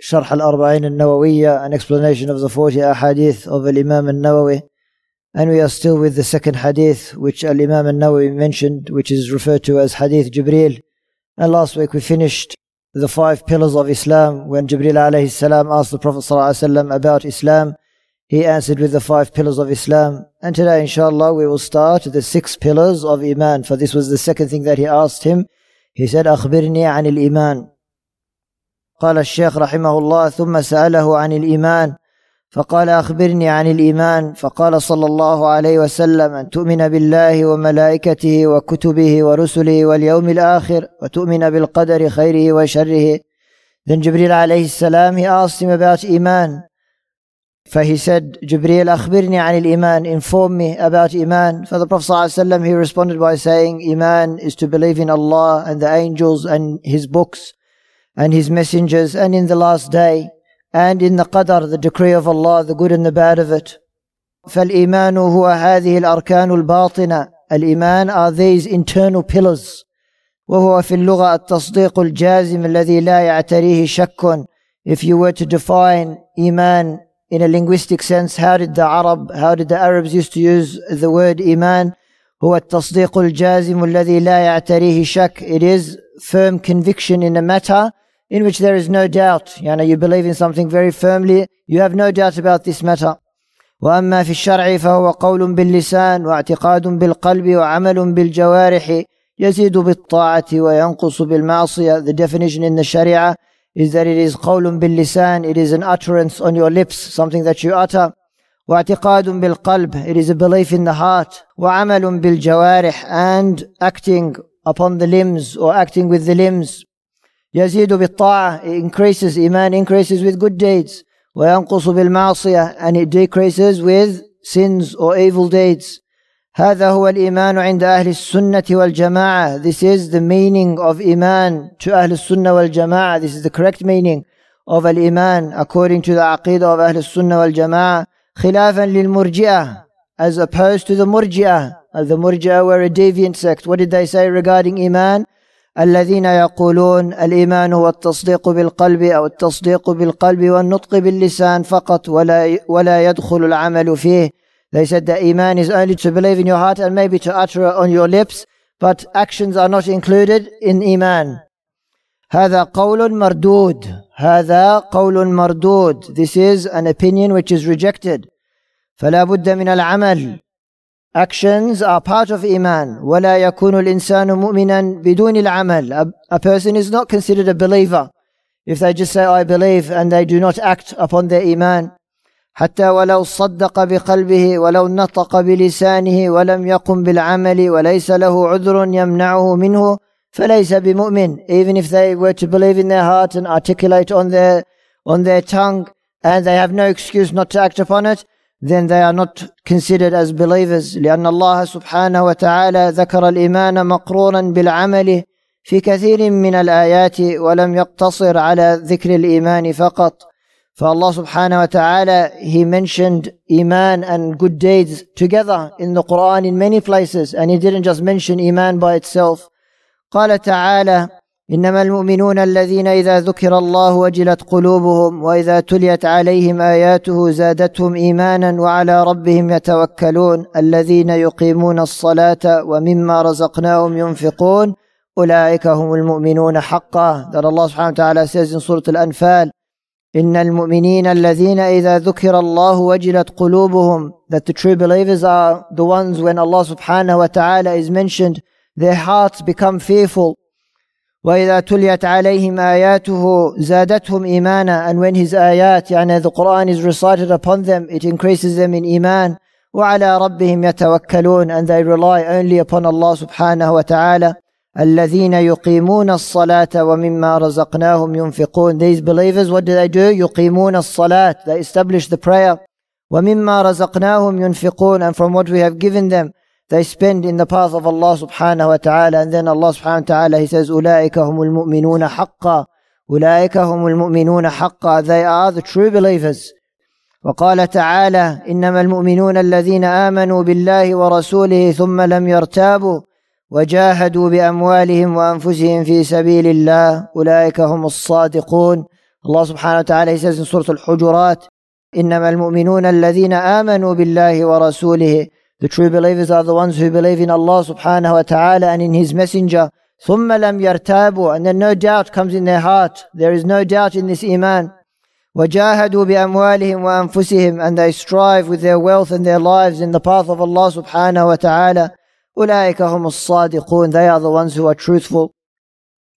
شرح الأربعين النووية an explanation of the 40 ahadith of Imam al-Nawawi and we are still with the second hadith which Al-Imam al-Nawawi mentioned which is referred to as hadith Jibreel and last week we finished the five pillars of Islam when Jibreel alayhi salam asked the Prophet sallallahu about Islam he answered with the five pillars of Islam and today inshallah we will start the six pillars of Iman for this was the second thing that he asked him he said أخبرني عن الإيمان قال الشيخ رحمه الله ثم سأله عن الإيمان فقال أخبرني عن الإيمان فقال صلى الله عليه وسلم أن تؤمن بالله وملائكته وكتبه ورسله واليوم الآخر وتؤمن بالقدر خيره وشره Then Jibril alayhi salam, he asked him about Iman. For said, Jibril, أخبرني عن الإيمان, inform me about Iman. For the Prophet ﷺ, he responded by saying, Iman is to believe in Allah and the angels and His books and his messengers and in the last day and in the qadar, the decree of Allah, the good and the bad of it. فالإيمان هو هذه الأركان الباطنة الإيمان are these internal pillars وهو في اللغة التصديق الجازم الذي لا يعتريه شك if you were to define iman in a linguistic sense how did the Arab how did the Arabs used to use the word iman هو التصديق الجازم الذي لا يعتريه شك it is firm conviction in a matter in which there is no doubt. You know, you believe in something very firmly, you have no doubt about this matter. وأما في الشرع فهو قول باللسان واعتقاد بالقلب وعمل بالجوارح يزيد بالطاعة وينقص بالمعصية. The definition in the Sharia is that it is قول باللسان, it is an utterance on your lips, something that you utter. واعتقاد بالقلب, it is a belief in the heart. وعمل بالجوارح, and acting upon the limbs or acting with the limbs. يزيد بالطاعة it increases iman increases with good deeds وينقص بالمعصية and it decreases with sins or evil deeds هذا هو الإيمان عند أهل السنة والجماعة this is the meaning of iman to أهل السنة والجماعة this is the correct meaning of الإيمان according to the عقيدة of أهل السنة والجماعة خلافا للمرجئة as opposed to the murji'ah the murji'ah were a deviant sect what did they say regarding iman الذين يقولون الإيمان هو التصديق بالقلب أو التصديق بالقلب والنطق باللسان فقط ولا ولا يدخل العمل فيه They said that Iman is only to believe in your heart and maybe to utter it on your lips, but actions are not included in Iman. هذا قول مردود. هذا قول مردود. This is an opinion which is rejected. فلا بد من العمل Actions are part of Iman. ولا يكون الإنسان مؤمنا بدون العمل. A, a person is not considered a believer if they just say I believe and they do not act upon their Iman. حتى ولو صدق بقلبه ولو نطق بلسانه ولم يقم بالعمل وليس له عذر يمنعه منه فليس بمؤمن even if they were to believe in their heart and articulate on their on their tongue and they have no excuse not to act upon it then they are not considered as believers لأن الله سبحانه وتعالى ذكر الإيمان مقرونا بالعمل في كثير من الآيات ولم يقتصر على ذكر الإيمان فقط فالله سبحانه وتعالى he mentioned iman and good deeds together in the Quran in many places and he didn't just mention iman by itself قال تعالى إنما المؤمنون الذين إذا ذكر الله وجلت قلوبهم وإذا تليت عليهم آياته زادتهم إيمانا وعلى ربهم يتوكلون الذين يقيمون الصلاة ومما رزقناهم ينفقون أولئك هم المؤمنون حقا. subhanahu wa ta'ala says in Surah Al-Anfal إن المؤمنين الذين إذا ذكر الله وجلت قلوبهم that the true believers are the ones when Allah subhanahu wa ta'ala is mentioned their hearts become fearful. وإذا تليت عليهم آياته زادتهم إيمانا and when his آيات يعني the Quran is recited upon them it increases them in إيمان وعلى ربهم يتوكلون and they rely only upon Allah subhanahu wa ta'ala الذين يقيمون الصلاة ومما رزقناهم ينفقون These believers, what do they do? يقيمون الصلاة They establish the prayer. ومما رزقناهم ينفقون And from what we have given them, they spend in the path of Allah subhanahu wa ta'ala. And then Allah subhanahu wa ta'ala, He says, أولئك هم المؤمنون حقا أولئك هم المؤمنون حقا They are the true believers. وقال تعالى إنما المؤمنون الذين آمنوا بالله ورسوله ثم لم يرتابوا وجاهدوا بأموالهم وأنفسهم في سبيل الله أولئك هم الصادقون الله سبحانه وتعالى says in سورة الحجرات إنما المؤمنون الذين آمنوا بالله ورسوله The true believers are the ones who believe in Allah subhanahu wa ta'ala and in His messenger ثم لم يرتابوا and then no doubt comes in their heart there is no doubt in this iman وجاهدوا بأموالهم وأنفسهم and they strive with their wealth and their lives in the path of Allah subhanahu wa ta'ala أولئك هم الصادقون they are the ones who are truthful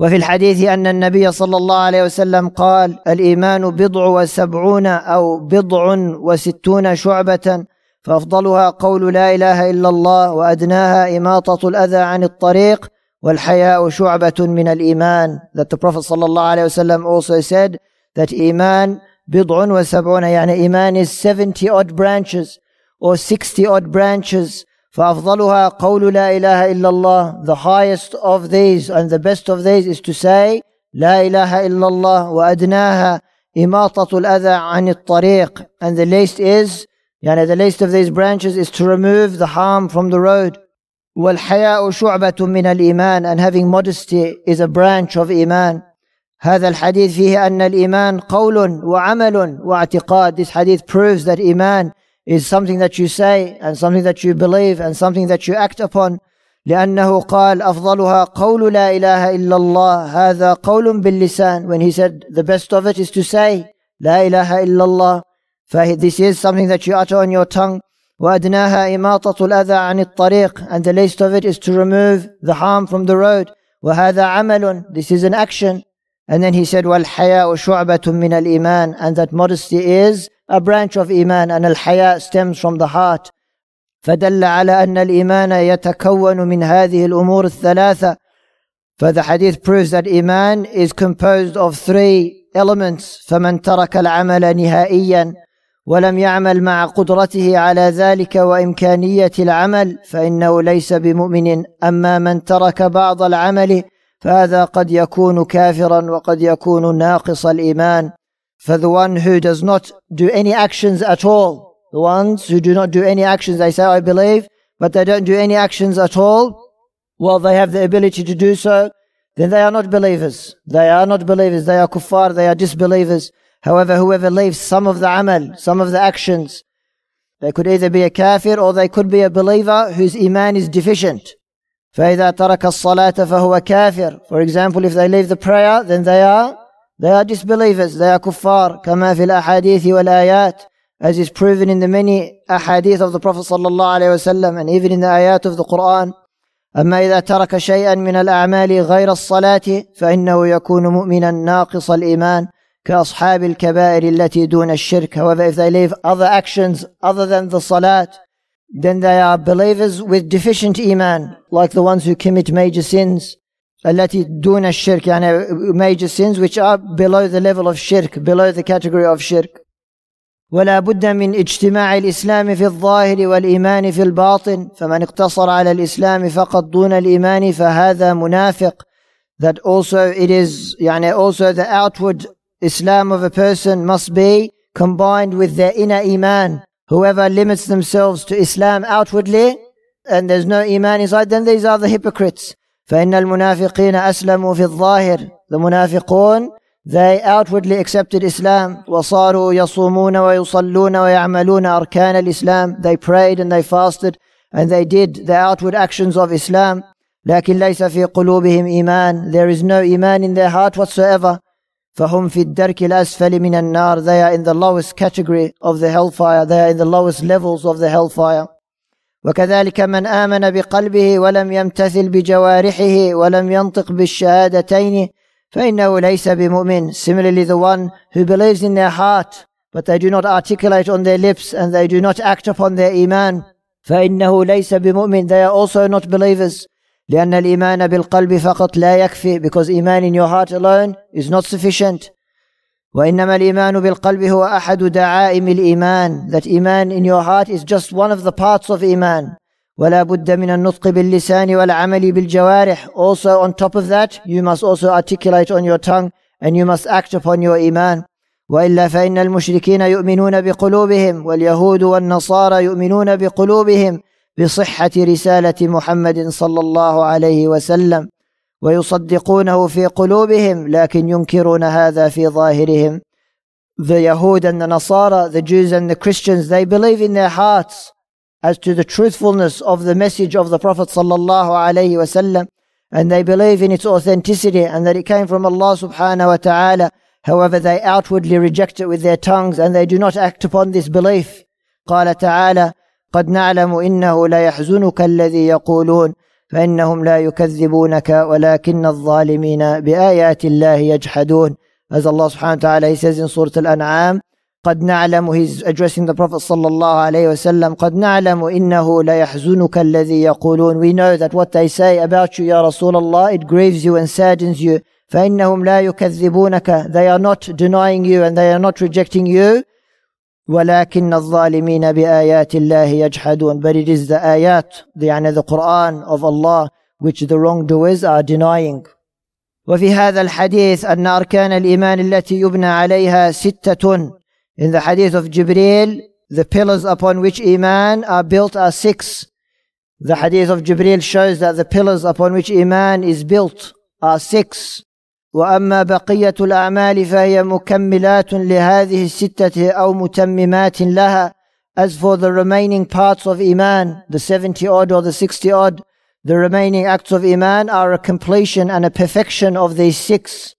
وفي الحديث أن النبي صلى الله عليه وسلم قال الإيمان بضع وسبعون أو بضع وستون شعبة فأفضلها قول لا إله إلا الله وأدناها إماطة الأذى عن الطريق والحياء شعبة من الإيمان. That the Prophet صلى الله عليه وسلم also said that إيمان بضع وسبعون يعني إيمان is 70 odd branches or 60 odd branches. فأفضلها قول لا إله إلا الله. The highest of these and the best of these is to say لا إله إلا الله وأدناها إماطة الأذى عن الطريق. And the least is يعني the least of these branches is to remove the harm from the road والحياء شعبة من الإيمان and having modesty is a branch of إيمان هذا الحديث فيه أن الإيمان قول وعمل واعتقاد This hadith proves that إيمان is something that you say and something that you believe and something that you act upon لأنه قال أفضلها قول لا إله إلا الله هذا قول باللسان when he said the best of it is to say لا إله إلا الله فهي this is something that you utter on your tongue وأدناها إماطة الأذى عن الطريق and the least of it is to remove the harm from the road وهذا عمل this is an action and then he said والحياء شعبة من الإيمان and that modesty is a branch of Iman and al-haya stems from the heart فدل على أن الإيمان يتكون من هذه الأمور الثلاثة فthe hadith proves that Iman is composed of three elements فمن ترك العمل نهائيا ولم يعمل مع قدرته على ذلك وإمكانية العمل فإنه ليس بمؤمن أما من ترك بعض العمل فهذا قد يكون كافرا وقد يكون ناقص الإيمان for the one who does not do any actions at all. The ones who do not do any actions, they say, I believe, but they don't do any actions at all. Well, they have the ability to do so, then they are not believers. They are not believers. They are kuffar. They are disbelievers. However, whoever leaves some of the amal, some of the actions, they could either be a kafir or they could be a believer whose iman is deficient. فإذا ترك الصلاة فهو كافر. For example, if they leave the prayer, then they are they are disbelievers, they are kuffar, كما في الأحاديث والآيات, as is proven in the many ahadith of the Prophet صلى الله عليه وسلم and even in the ayat of the Quran. أما إذا ترك شيئا من الأعمال غير الصلاة فإنه يكون مؤمنا ناقص الإيمان كأصحاب الكبائر التي دون الشرك. However, if they leave other actions other than the salat, then they are believers with deficient iman, like the ones who commit major sins. التي دون الشرك يعني major sins which are below the level of shirk below the category of shirk ولا بد من اجتماع الإسلام في الظاهر والإيمان في الباطن فمن اقتصر على الإسلام فقط دون الإيمان فهذا منافق that also it is يعني also the outward Islam of a person must be combined with their inner iman whoever limits themselves to Islam outwardly and there's no iman inside then these are the hypocrites فإن المنافقين أسلموا في الظاهر the munafiqun they outwardly accepted Islam وصاروا يصومون ويصلون ويعملون أركان الإسلام they prayed and they fasted and they did the outward actions of Islam لكن ليس في قلوبهم إيمان there is no iman in their heart whatsoever فهم في الدرك الأسفل من النار they are in the lowest category of the hellfire they are in the lowest levels of the hellfire وكذلك من آمن بقلبه ولم يمتثل بجوارحه ولم ينطق بالشهادتين فإنه ليس بمؤمن similarly the one who believes in their heart but they do not articulate on their lips and they do not act upon their iman فإنه ليس بمؤمن they are also not believers لأن الإيمان بالقلب فقط لا يكفي because إيمان in your heart alone is not sufficient. وإنما الإيمان بالقلب هو أحد دعائم الإيمان. That إيمان in your heart is just one of the parts of إيمان ولا بد من النطق باللسان والعمل بالجوارح. Also on top of that you must also articulate on your tongue and you must act upon your إيمان وإلا فإن المشركين يؤمنون بقلوبهم واليهود والنصارى يؤمنون بقلوبهم. بصحه رساله محمد صلى الله عليه وسلم ويصدقونه في قلوبهم لكن ينكرون هذا في ظاهرهم The Yahud and the Nasara, the Jews and the Christians, they believe in their hearts as to the truthfulness of the message of the Prophet sallallahu alaihi wasallam, and they believe in its authenticity and that it came from Allah subhanahu wa ta'ala. However, they outwardly reject it with their tongues and they do not act upon this belief. قال تعالى قد نعلم إنه ليحزنك الذي يقولون فإنهم لا يكذبونك ولكن الظالمين بآيات الله يجحدون As Allah subhanahu wa ta'ala he says in Surah Al-An'am قد نعلم he's addressing the Prophet صلى الله عليه وسلم قد نعلم إنه ليحزنك الذي يقولون we know that what they say about you يا رسول الله it grieves you and saddens you فإنهم لا يكذبونك they are not denying you and they are not rejecting you ولكن الظالمين بآيات الله يجحدون but it is the ayat the, يعني the Quran of Allah which the wrongdoers are denying وفي هذا الحديث أن أركان الإيمان التي يبنى عليها ستة in the hadith of Jibreel the pillars upon which Iman are built are six the hadith of Jibreel shows that the pillars upon which Iman is built are six وأما بقية الأعمال فهي مكملات لهذه الستة أو متممات لها as for the remaining parts of iman the 70 odd or the 60 odd the remaining acts of iman are a completion and a perfection of these six.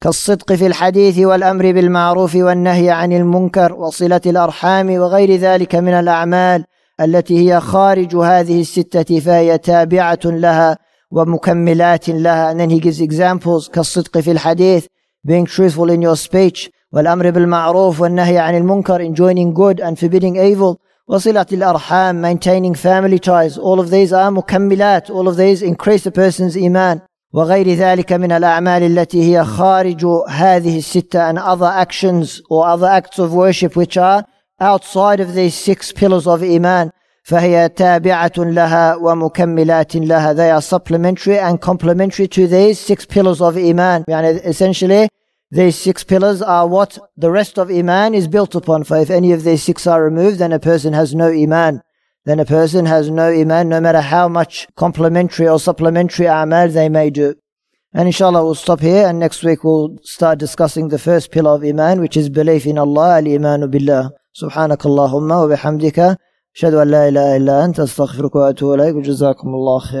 كالصدق في الحديث والأمر بالمعروف والنهي عن المنكر وصلة الأرحام وغير ذلك من الأعمال التي هي خارج هذه الستة فهي تابعة لها ومكملات لها and then he gives examples كالصدق في الحديث being truthful in your speech والأمر بالمعروف والنهي عن المنكر enjoining good and forbidding evil وصلة الأرحام maintaining family ties all of these are مكملات all of these increase a person's iman وغير ذلك من الأعمال التي هي خارج هذه الستة and other actions or other acts of worship which are outside of these six pillars of iman فهي تابعة لها ومكملات لها they are supplementary and complementary to these six pillars of iman يعني essentially these six pillars are what the rest of iman is built upon for if any of these six are removed then a person has no iman then a person has no iman no matter how much complementary or supplementary amal they may do and inshallah we'll stop here and next week we'll start discussing the first pillar of iman which is belief in Allah al-imanu billah سبحانك اللهم وبحمدك أشهد أن لا إله إلا أنت أستغفرك وأتوب إليك وجزاكم الله خير.